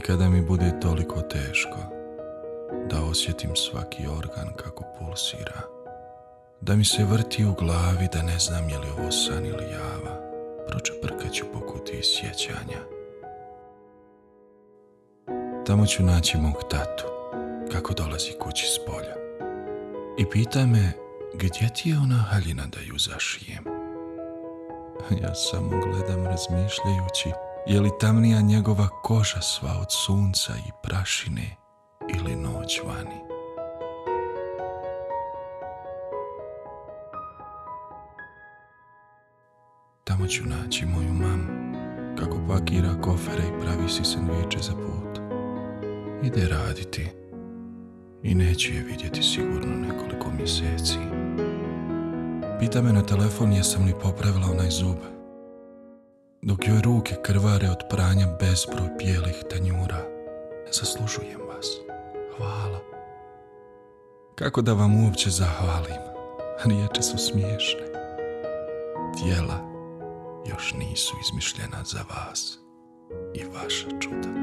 kada mi bude toliko teško, da osjetim svaki organ kako pulsira, da mi se vrti u glavi da ne znam je li ovo san ili java, pročeprkaću po kutiji sjećanja. Tamo ću naći mog tatu, kako dolazi kući s polja. I pita me, gdje ti je ona haljina da ju zašijem? Ja samo gledam razmišljajući, je li tamnija njegova koža sva od sunca i prašine ili noć vani. Tamo ću naći moju mamu, kako pakira kofere i pravi si sandviče za put. Ide raditi i neću je vidjeti sigurno nekoliko mjeseci. Pita me na telefon jesam li popravila onaj zub. Dok joj ruke krvare od pranja bezbroj bijelih tanjura. Zaslužujem vas. Hvala. Kako da vam uopće zahvalim? Riječi su smiješne. Tijela još nisu izmišljena za vas i vaša čuda.